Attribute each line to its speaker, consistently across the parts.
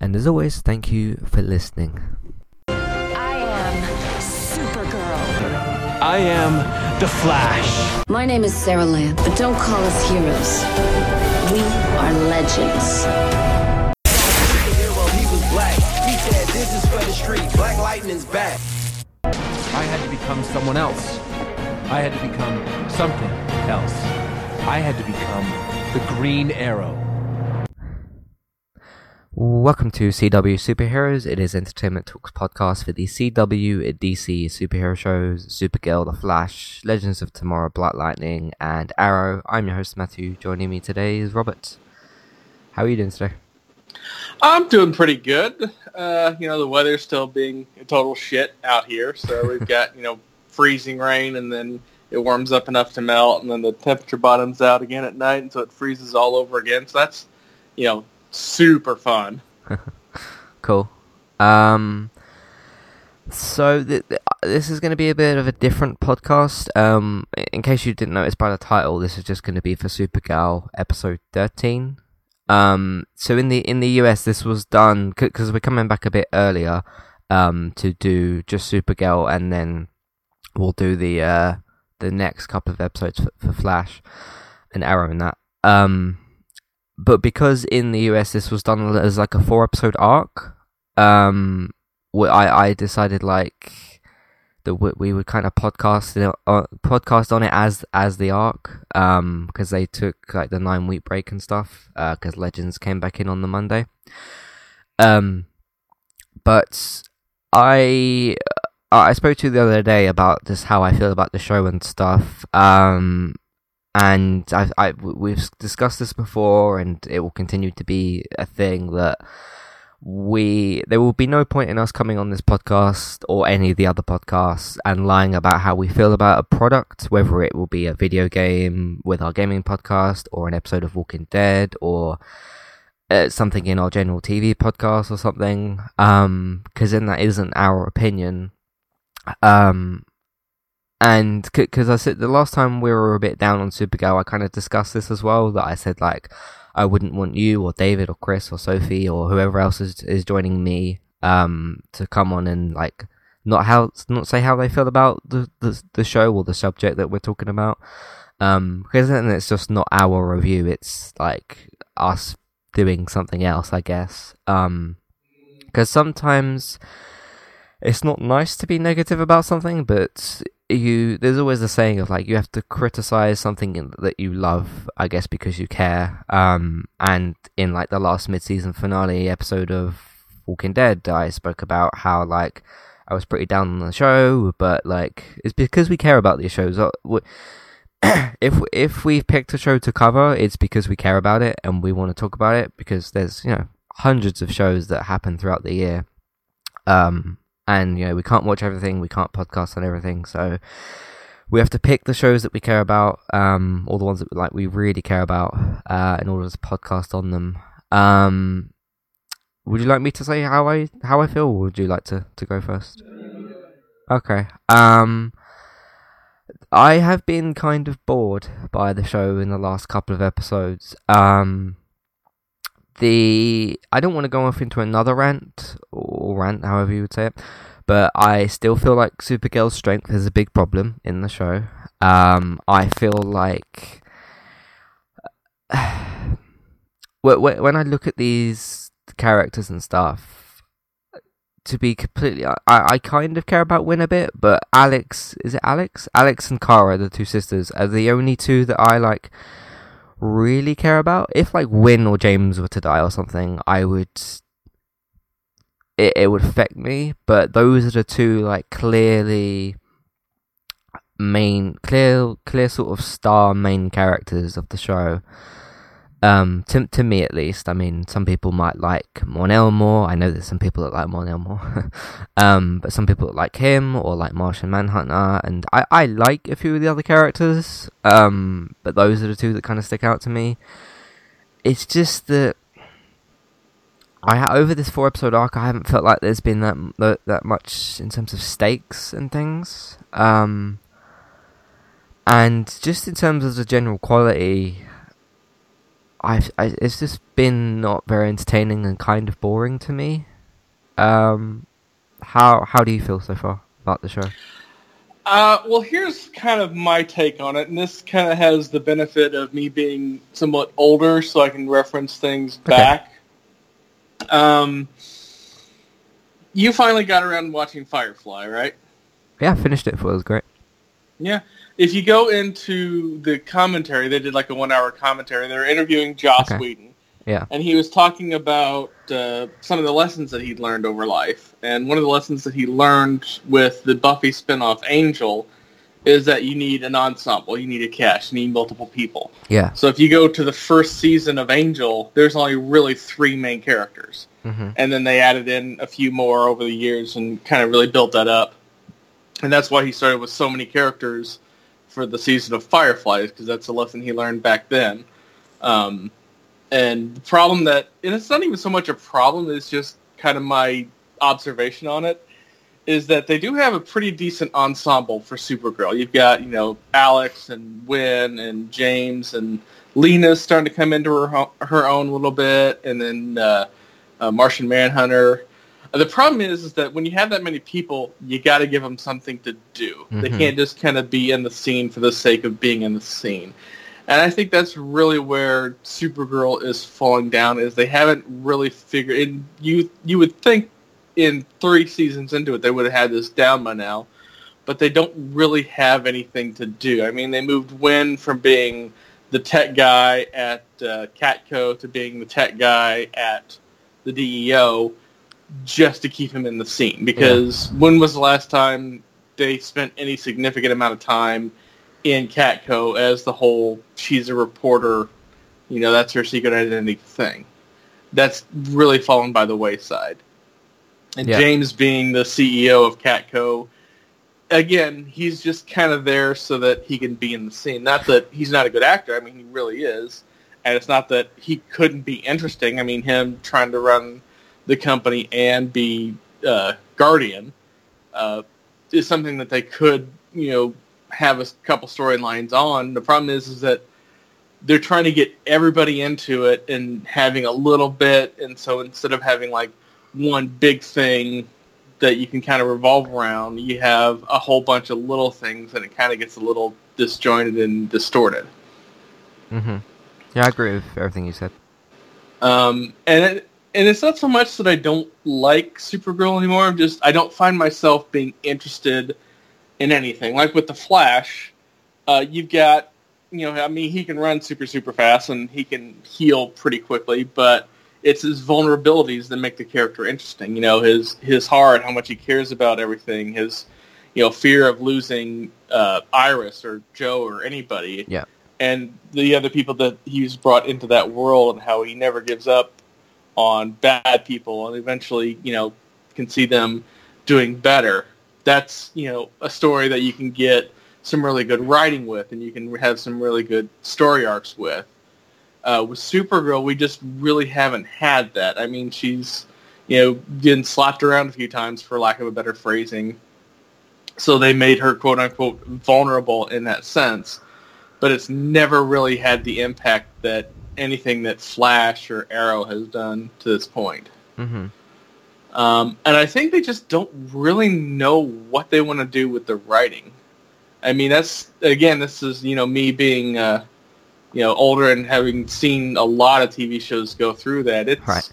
Speaker 1: And as always, thank you for listening.
Speaker 2: I am Supergirl.
Speaker 3: I am the Flash.
Speaker 4: My name is Sara Lance, but don't call us heroes. We are legends.
Speaker 5: he was black. He said, This is for the street. Black Lightning's back.
Speaker 3: I had to become someone else. I had to become something else. I had to become the Green Arrow.
Speaker 1: Welcome to CW Superheroes. It is Entertainment Talks podcast for the CW DC superhero shows Supergirl, The Flash, Legends of Tomorrow, Black Lightning, and Arrow. I'm your host Matthew. Joining me today is Robert. How are you doing today?
Speaker 6: I'm doing pretty good. Uh, you know, the weather's still being total shit out here, so we've got you know freezing rain, and then it warms up enough to melt, and then the temperature bottoms out again at night, and so it freezes all over again. So that's you know super fun.
Speaker 1: Cool. Um, so th- th- this is going to be a bit of a different podcast. Um, in case you didn't notice by the title, this is just going to be for Supergirl episode thirteen. Um, so in the in the US, this was done because we're coming back a bit earlier. Um, to do just Supergirl, and then we'll do the uh the next couple of episodes for, for Flash and Arrow and that. Um, but because in the US this was done as like a four episode arc, um, I I decided like that we, would kind of podcast it, uh, podcast on it as as the arc, um, because they took like the nine week break and stuff, uh, because Legends came back in on the Monday, um, but I I spoke to you the other day about just how I feel about the show and stuff, um and I, I we've discussed this before, and it will continue to be a thing that we there will be no point in us coming on this podcast or any of the other podcasts and lying about how we feel about a product, whether it will be a video game with our gaming podcast or an episode of Walking Dead or uh, something in our general TV podcast or something. Um, because then that isn't our opinion. Um, and because I said the last time we were a bit down on Supergirl, I kind of discussed this as well. That I said like I wouldn't want you or David or Chris or Sophie or whoever else is is joining me um to come on and like not how not say how they feel about the the, the show or the subject that we're talking about. Um, because then it's just not our review. It's like us doing something else, I guess. Um, because sometimes it's not nice to be negative about something, but you there's always the saying of like you have to criticize something that you love i guess because you care. Um and in like the last mid-season finale episode of walking dead i spoke about how like i was pretty down on the show but like it's because we care about these shows. Uh, if if we've picked a show to cover it's because we care about it and we want to talk about it because there's you know hundreds of shows that happen throughout the year. Um and you know we can't watch everything we can't podcast on everything so we have to pick the shows that we care about um or the ones that like we really care about uh in order to podcast on them. Um would you like me to say how i how i feel or would you like to to go first? Okay um i have been kind of bored by the show in the last couple of episodes. Um the I don't want to go off into another rant rant, however you would say it, but I still feel like Supergirl's strength is a big problem in the show. Um, I feel like wh- wh- when I look at these characters and stuff, to be completely, I, I kind of care about Winn a bit, but Alex, is it Alex? Alex and Kara, the two sisters, are the only two that I like really care about. If like Winn or James were to die or something, I would. It, it would affect me, but those are the two like clearly main, clear, clear sort of star main characters of the show. Um, to to me at least. I mean, some people might like Mon-El more. I know there's some people that like Mon-El more. um, but some people like him or like Martian Manhunter, and I I like a few of the other characters. Um, but those are the two that kind of stick out to me. It's just that I over this four episode arc, I haven't felt like there's been that that, that much in terms of stakes and things. Um, and just in terms of the general quality, I've, I, it's just been not very entertaining and kind of boring to me. Um, how how do you feel so far about the show?
Speaker 6: Uh, well, here's kind of my take on it, and this kind of has the benefit of me being somewhat older, so I can reference things
Speaker 1: Okay.
Speaker 6: back. Um, you finally got around watching Firefly, right?
Speaker 1: Yeah, I finished it. Thought it was great.
Speaker 6: Yeah. If you go into the commentary, they did like a one-hour commentary. They were interviewing Joss
Speaker 1: Okay.
Speaker 6: Whedon,
Speaker 1: Yeah.
Speaker 6: and he was talking about uh, some of the lessons that he'd learned over life. And one of the lessons that he learned with the Buffy spinoff Angel is that you need an ensemble, you need a cast, you need multiple people.
Speaker 1: Yeah.
Speaker 6: So if you go to the first season of Angel, there's only really three main characters.
Speaker 1: hmm
Speaker 6: And then they added in a few more over the years and kind of really built that up. And that's why he started with so many characters for the season of Fireflies, because that's a lesson he learned back then. Um, and the problem that, and it's not even so much a problem, it's just kind of my observation on it, is that they do have a pretty decent ensemble for Supergirl. You've got, you know, Alex and Winn and James and Lena's starting to come into her, ho- her own a little bit, and then uh, uh, Martian Manhunter. Uh, The problem is, is that when you have that many people, you got to give them something to do. They
Speaker 1: Mhm.
Speaker 6: can't just kind of be in the scene for the sake of being in the scene. And I think that's really where Supergirl is falling down. Is they haven't really figured. And you you would think in three seasons into it they would have had this down by now, but they don't really have anything to do. I mean, they moved Winn from being the tech guy at uh, Catco to being the tech guy at the DEO just to keep him in the scene. Because when was the last time they spent any significant amount of time in Catco as the whole she's a reporter, you know, that's her secret identity thing. That's really fallen by the wayside. And
Speaker 1: Yeah.
Speaker 6: James being the CEO of Catco, again, he's just kind of there so that he can be in the scene. Not that he's not a good actor. I mean, he really is. And it's not that he couldn't be interesting. I mean, him trying to run the company and be uh, Guardian uh, is something that they could, you know, have a couple storylines on. The problem is, is that they're trying to get everybody into it and having a little bit, and so instead of having like one big thing that you can kind of revolve around, you have a whole bunch of little things, and it kind of gets a little disjointed and distorted.
Speaker 1: hmm Yeah, I agree with everything you said.
Speaker 6: Um, and it, and it's not so much that I don't like Supergirl anymore. I'm just I don't find myself being interested in anything. Like with the Flash, uh, you've got you know I mean he can run super super fast and he can heal pretty quickly, but it's his vulnerabilities that make the character interesting. You know his his heart, how much he cares about everything, his you know fear of losing uh, Iris or Joe or anybody
Speaker 1: Yeah.
Speaker 6: and the other people that he's brought into that world and how he never gives up on bad people and eventually, you know, can see them doing better. That's, you know, a story that you can get some really good writing with and you can have some really good story arcs with. Uh, with Supergirl, we just really haven't had that. I mean, she's, you know, been slapped around a few times for lack of a better phrasing. So they made her quote unquote vulnerable in that sense but it's never really had the impact that anything that Flash or Arrow has done to this point.
Speaker 1: hmm
Speaker 6: Um, and I think they just don't really know what they want to do with the writing. I mean, that's again, this is you know me being uh, you know older and having seen a lot of TV shows go through that. It's
Speaker 1: Right.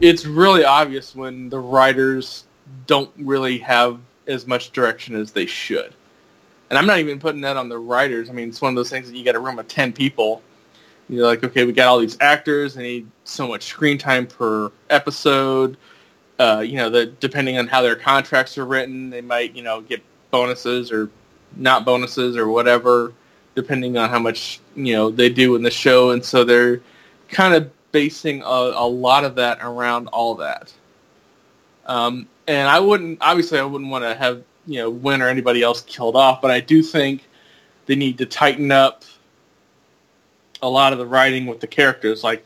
Speaker 6: it's really obvious when the writers don't really have as much direction as they should. And I'm not even putting that on the writers. I mean, it's one of those things that you get a room of 10 people. You're like, okay, we got all these actors. They need so much screen time per episode. Uh, you know, the, depending on how their contracts are written, they might, you know, get bonuses or not bonuses or whatever, depending on how much, you know, they do in the show. And so they're kind of basing a, a lot of that around all that. Um, and I wouldn't, obviously, I wouldn't want to have you know Winn or anybody else killed off, but I do think they need to tighten up a lot of the writing with the characters. Like,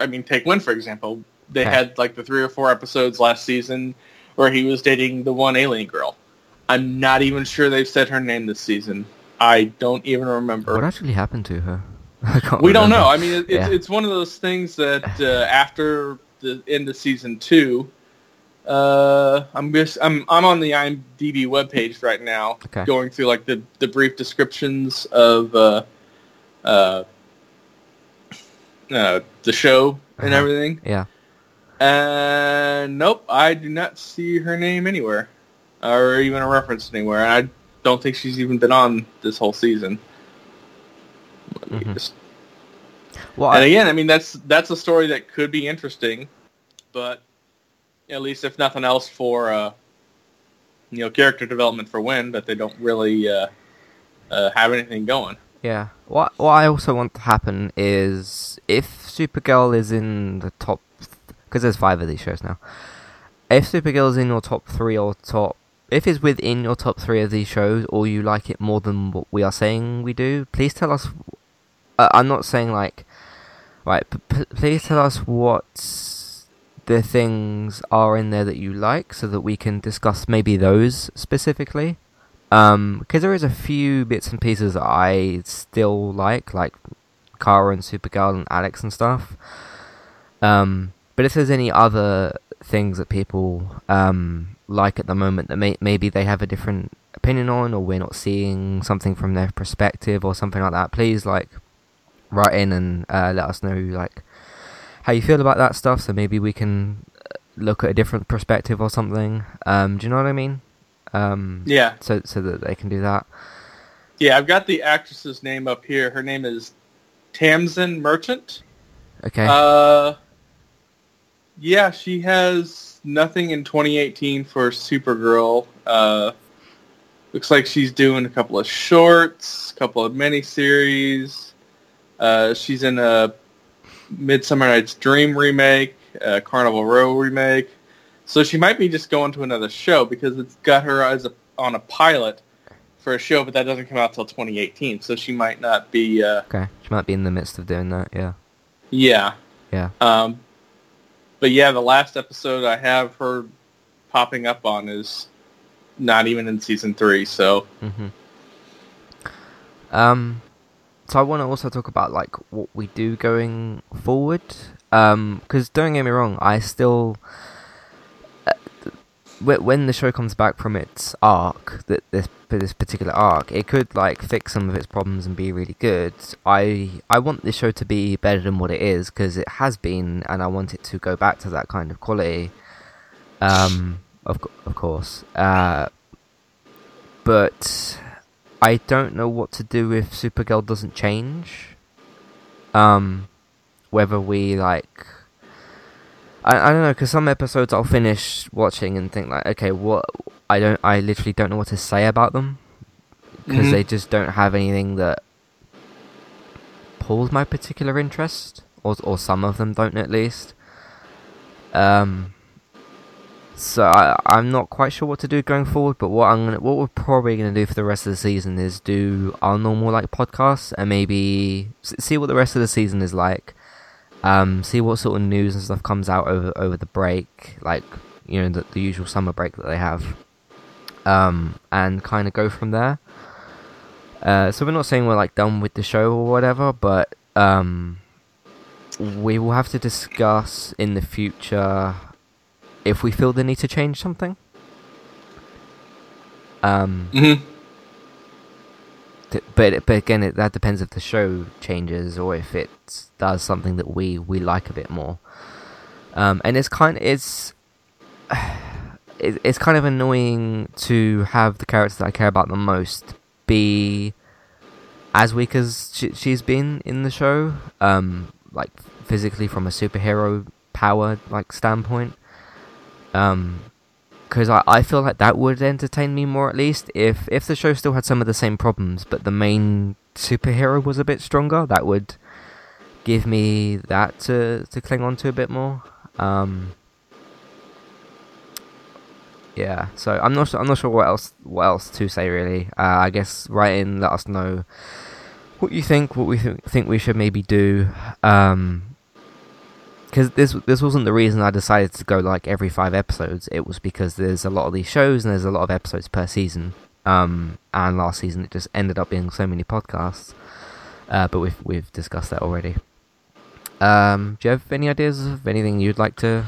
Speaker 6: I mean, take Winn for example. They had like the three or four episodes last season where he was dating the one alien girl. I'm not even sure they've said her name this season. I don't even remember.
Speaker 1: What actually happened to her?
Speaker 6: We don't know. I mean, it, it's,
Speaker 1: Yeah.
Speaker 6: it's one of those things that uh, after the end of season two, uh, I'm just I'm I'm on the IMDb webpage right now,
Speaker 1: Okay.
Speaker 6: going through like the, the brief descriptions of uh, uh, uh, the show and
Speaker 1: Uh-huh.
Speaker 6: everything.
Speaker 1: Yeah.
Speaker 6: And nope, I do not see her name anywhere, or even a reference anywhere. And I don't think she's even been on this whole season. Let me
Speaker 1: Mhm.
Speaker 6: just
Speaker 1: Well,
Speaker 6: and
Speaker 1: I,
Speaker 6: again, I mean that's that's a story that could be interesting, but at least if nothing else for uh, you know character development for Winn, but they don't really uh, uh, have anything going.
Speaker 1: Yeah. What what I also want to happen is if Supergirl is in the top, because there's five of these shows now. If Supergirl is in your top three or top, if it's within your top three of these shows, or you like it more than what we are saying we do, please tell us. Uh, I'm not saying like, right. P- p- please tell us what the things are in there that you like, so that we can discuss maybe those specifically. Um, because there is a few bits and pieces that I still like, like Kara and Supergirl and Alex and stuff. Um, but if there's any other things that people um like at the moment that may- maybe they have a different opinion on, or we're not seeing something from their perspective or something like that, please like write in and uh, let us know like how you feel about that stuff. So maybe we can uh, look at a different perspective or something. Um, do you know what I mean? Um,
Speaker 6: Yeah,
Speaker 1: so so that they can do that.
Speaker 6: yeah. I've got the actress's name up here. Her name is Tamzin Merchant.
Speaker 1: Okay.
Speaker 6: Uh, yeah, she has nothing in 2018 for Supergirl. Uh, looks like she's doing a couple of shorts, a couple of miniseries. Uh, she's in a Midsummer Night's Dream remake, a Carnival Row remake. So she might be just going to another show because it's got her as a, on a pilot for a show, but that doesn't come out till 2018. So she might not be. Uh,
Speaker 1: okay. She might be in the midst of doing that. Yeah.
Speaker 6: yeah.
Speaker 1: Yeah.
Speaker 6: Um, but yeah, the last episode I have her popping up on is not even in season three. So
Speaker 1: hmm Um, so I want to also talk about like what we do going forward. Um, because don't get me wrong, I still. Wh- when the show comes back from its arc, that this this particular arc, it could like fix some of its problems and be really good. I I want this show to be better than what it is because it has been, and I want it to go back to that kind of quality. Um, of of course. Uh, but I don't know what to do if Supergirl doesn't change. Um, whether we like, I I don't know, because some episodes I'll finish watching and think like, okay, what I don't, I literally don't know what to say about them because
Speaker 6: Mhm.
Speaker 1: they just don't have anything that pulls my particular interest, or or some of them don't at least. Um, so I, I'm not quite sure what to do going forward, but what I'm gonna, what we're probably gonna do for the rest of the season is do our normal like podcasts and maybe s- see what the rest of the season is like. Um, see what sort of news and stuff comes out over over the break, like you know the, the usual summer break that they have. Um, and kind of go from there. Uh, so we're not saying we're like done with the show or whatever, but um, we will have to discuss in the future if we feel the need to change something. Um,
Speaker 6: Mhm.
Speaker 1: But but again, it, that depends if the show changes or if it does something that we we like a bit more. Um, and it's kind it's it, it's kind of annoying to have the characters that I care about the most be as weak as she, she's been in the show, um, like physically from a superhero power like standpoint. Um, because I, I feel like that would entertain me more at least if if the show still had some of the same problems, but the main superhero was a bit stronger. That would give me that to to cling on to a bit more. Um, yeah, so I'm not I'm not sure what else what else to say really. Uh, I guess write in, let us know what you think, what we th- think we should maybe do. Um, because this this wasn't the reason I decided to go like every five episodes. It was because there's a lot of these shows and there's a lot of episodes per season. Um, and last season it just ended up being so many podcasts. Uh, but we've we've discussed that already. Um, do you have any ideas of anything you'd like to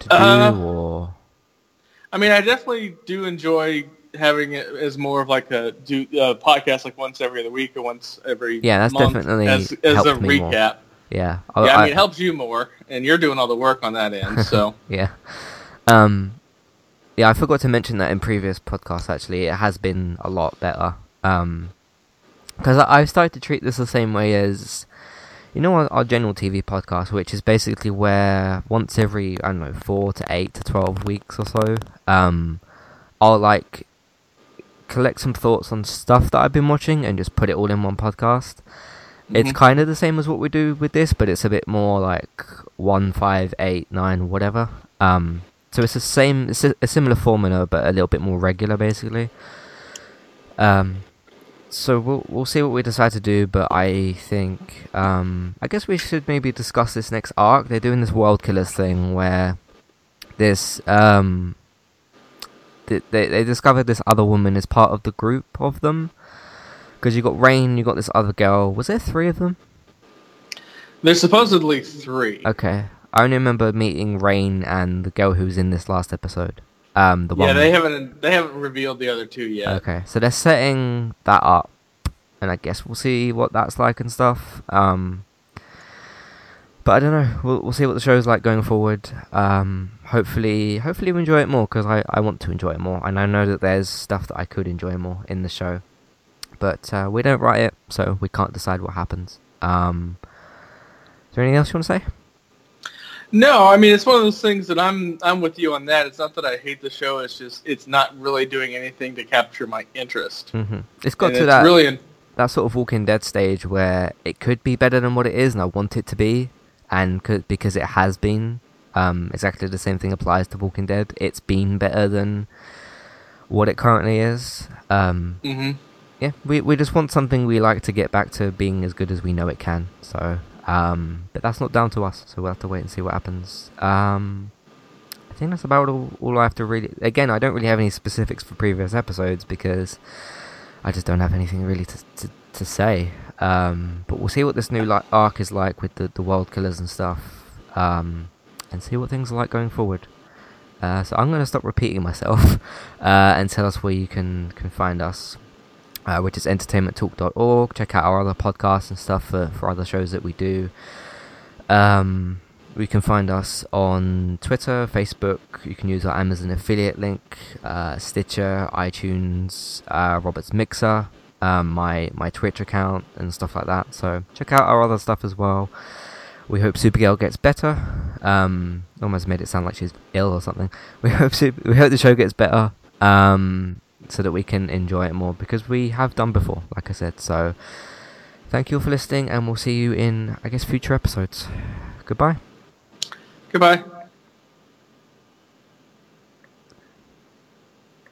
Speaker 1: to do
Speaker 6: Uh,
Speaker 1: or?
Speaker 6: I mean, I definitely do enjoy having it as more of like a do uh, podcast like once every other week or once every
Speaker 1: Yeah, that's definitely
Speaker 6: as, as a
Speaker 1: recap. more. Yeah,
Speaker 6: yeah, I mean, it helps you more, and you're doing all the work on that end. So
Speaker 1: Yeah. Um yeah, I forgot to mention that in previous podcasts actually. It has been a lot better. Um I I've started to treat this the same way as you know our, our general TV podcast which is basically where once every I don't know 4 to 8 to 12 weeks or so um I'll like collect some thoughts on stuff that I've been watching and just put it all in one podcast. It's
Speaker 6: Mhm.
Speaker 1: kind of the same as what we do with this, but it's a bit more like one, five, eight, nine, whatever. Um, so it's the same, it's a, a similar formula, but a little bit more regular, basically. Um, so we'll we'll see what we decide to do, but I think um, I guess we should maybe discuss this next arc. They're doing this World Killers thing where this um, th- they they discovered this other woman is part of the group of them. Because you got Reign, you got this other girl. Was there three of them?
Speaker 6: there's supposedly three.
Speaker 1: Okay, I only remember meeting Reign and the girl who was in this last episode. Um, the
Speaker 6: yeah,
Speaker 1: one.
Speaker 6: they haven't they haven't revealed the other two yet.
Speaker 1: Okay, so they're setting that up, and I guess we'll see what that's like and stuff. Um, but I don't know. We'll we'll see what the show's like going forward. Um, hopefully, hopefully we enjoy it more because I I want to enjoy it more, and I know that there's stuff that I could enjoy more in the show, but uh, we don't write it, so we can't decide what happens. Um, is there anything else you want to say?
Speaker 6: No, I mean it's one of those things that I'm I'm with you on that. It's not that I hate the show. It's just it's not really doing anything to capture my interest.
Speaker 1: hmm It's got
Speaker 6: And
Speaker 1: to
Speaker 6: it's
Speaker 1: that
Speaker 6: really an-
Speaker 1: that sort of Walking Dead stage where it could be better than what it is, and I want it to be, and could, because it has been. Um, exactly the same thing applies to Walking Dead. It's been better than what it currently is. Um,
Speaker 6: Mhm.
Speaker 1: Yeah, we we just want something we like to get back to being as good as we know it can. So, um, but that's not down to us. So we'll have to wait and see what happens. Um, I think that's about all, all I have to really. Again, I don't really have any specifics for previous episodes because I just don't have anything really to to, to say. Um, but we'll see what this new like arc is like with the the world killers and stuff. Um, and see what things are like going forward. Uh, so I'm going to stop repeating myself uh, and tell us where you can, can find us, uh, which is entertainmenttalk.org. Check out our other podcasts and stuff for, for other shows that we do. Um, we can find us on Twitter, Facebook. You can use our Amazon affiliate link, uh, Stitcher, iTunes, uh, Robert's Mixer, um, my my Twitch account, and stuff like that. So check out our other stuff as well. We hope Supergirl gets better. Um, almost made it sound like she's ill or something. We hope Super- we hope the show gets better. Um, so that we can enjoy it more because we have done before, like I said. So thank you all for listening, and we'll see you in I guess future episodes. Goodbye.
Speaker 6: Goodbye.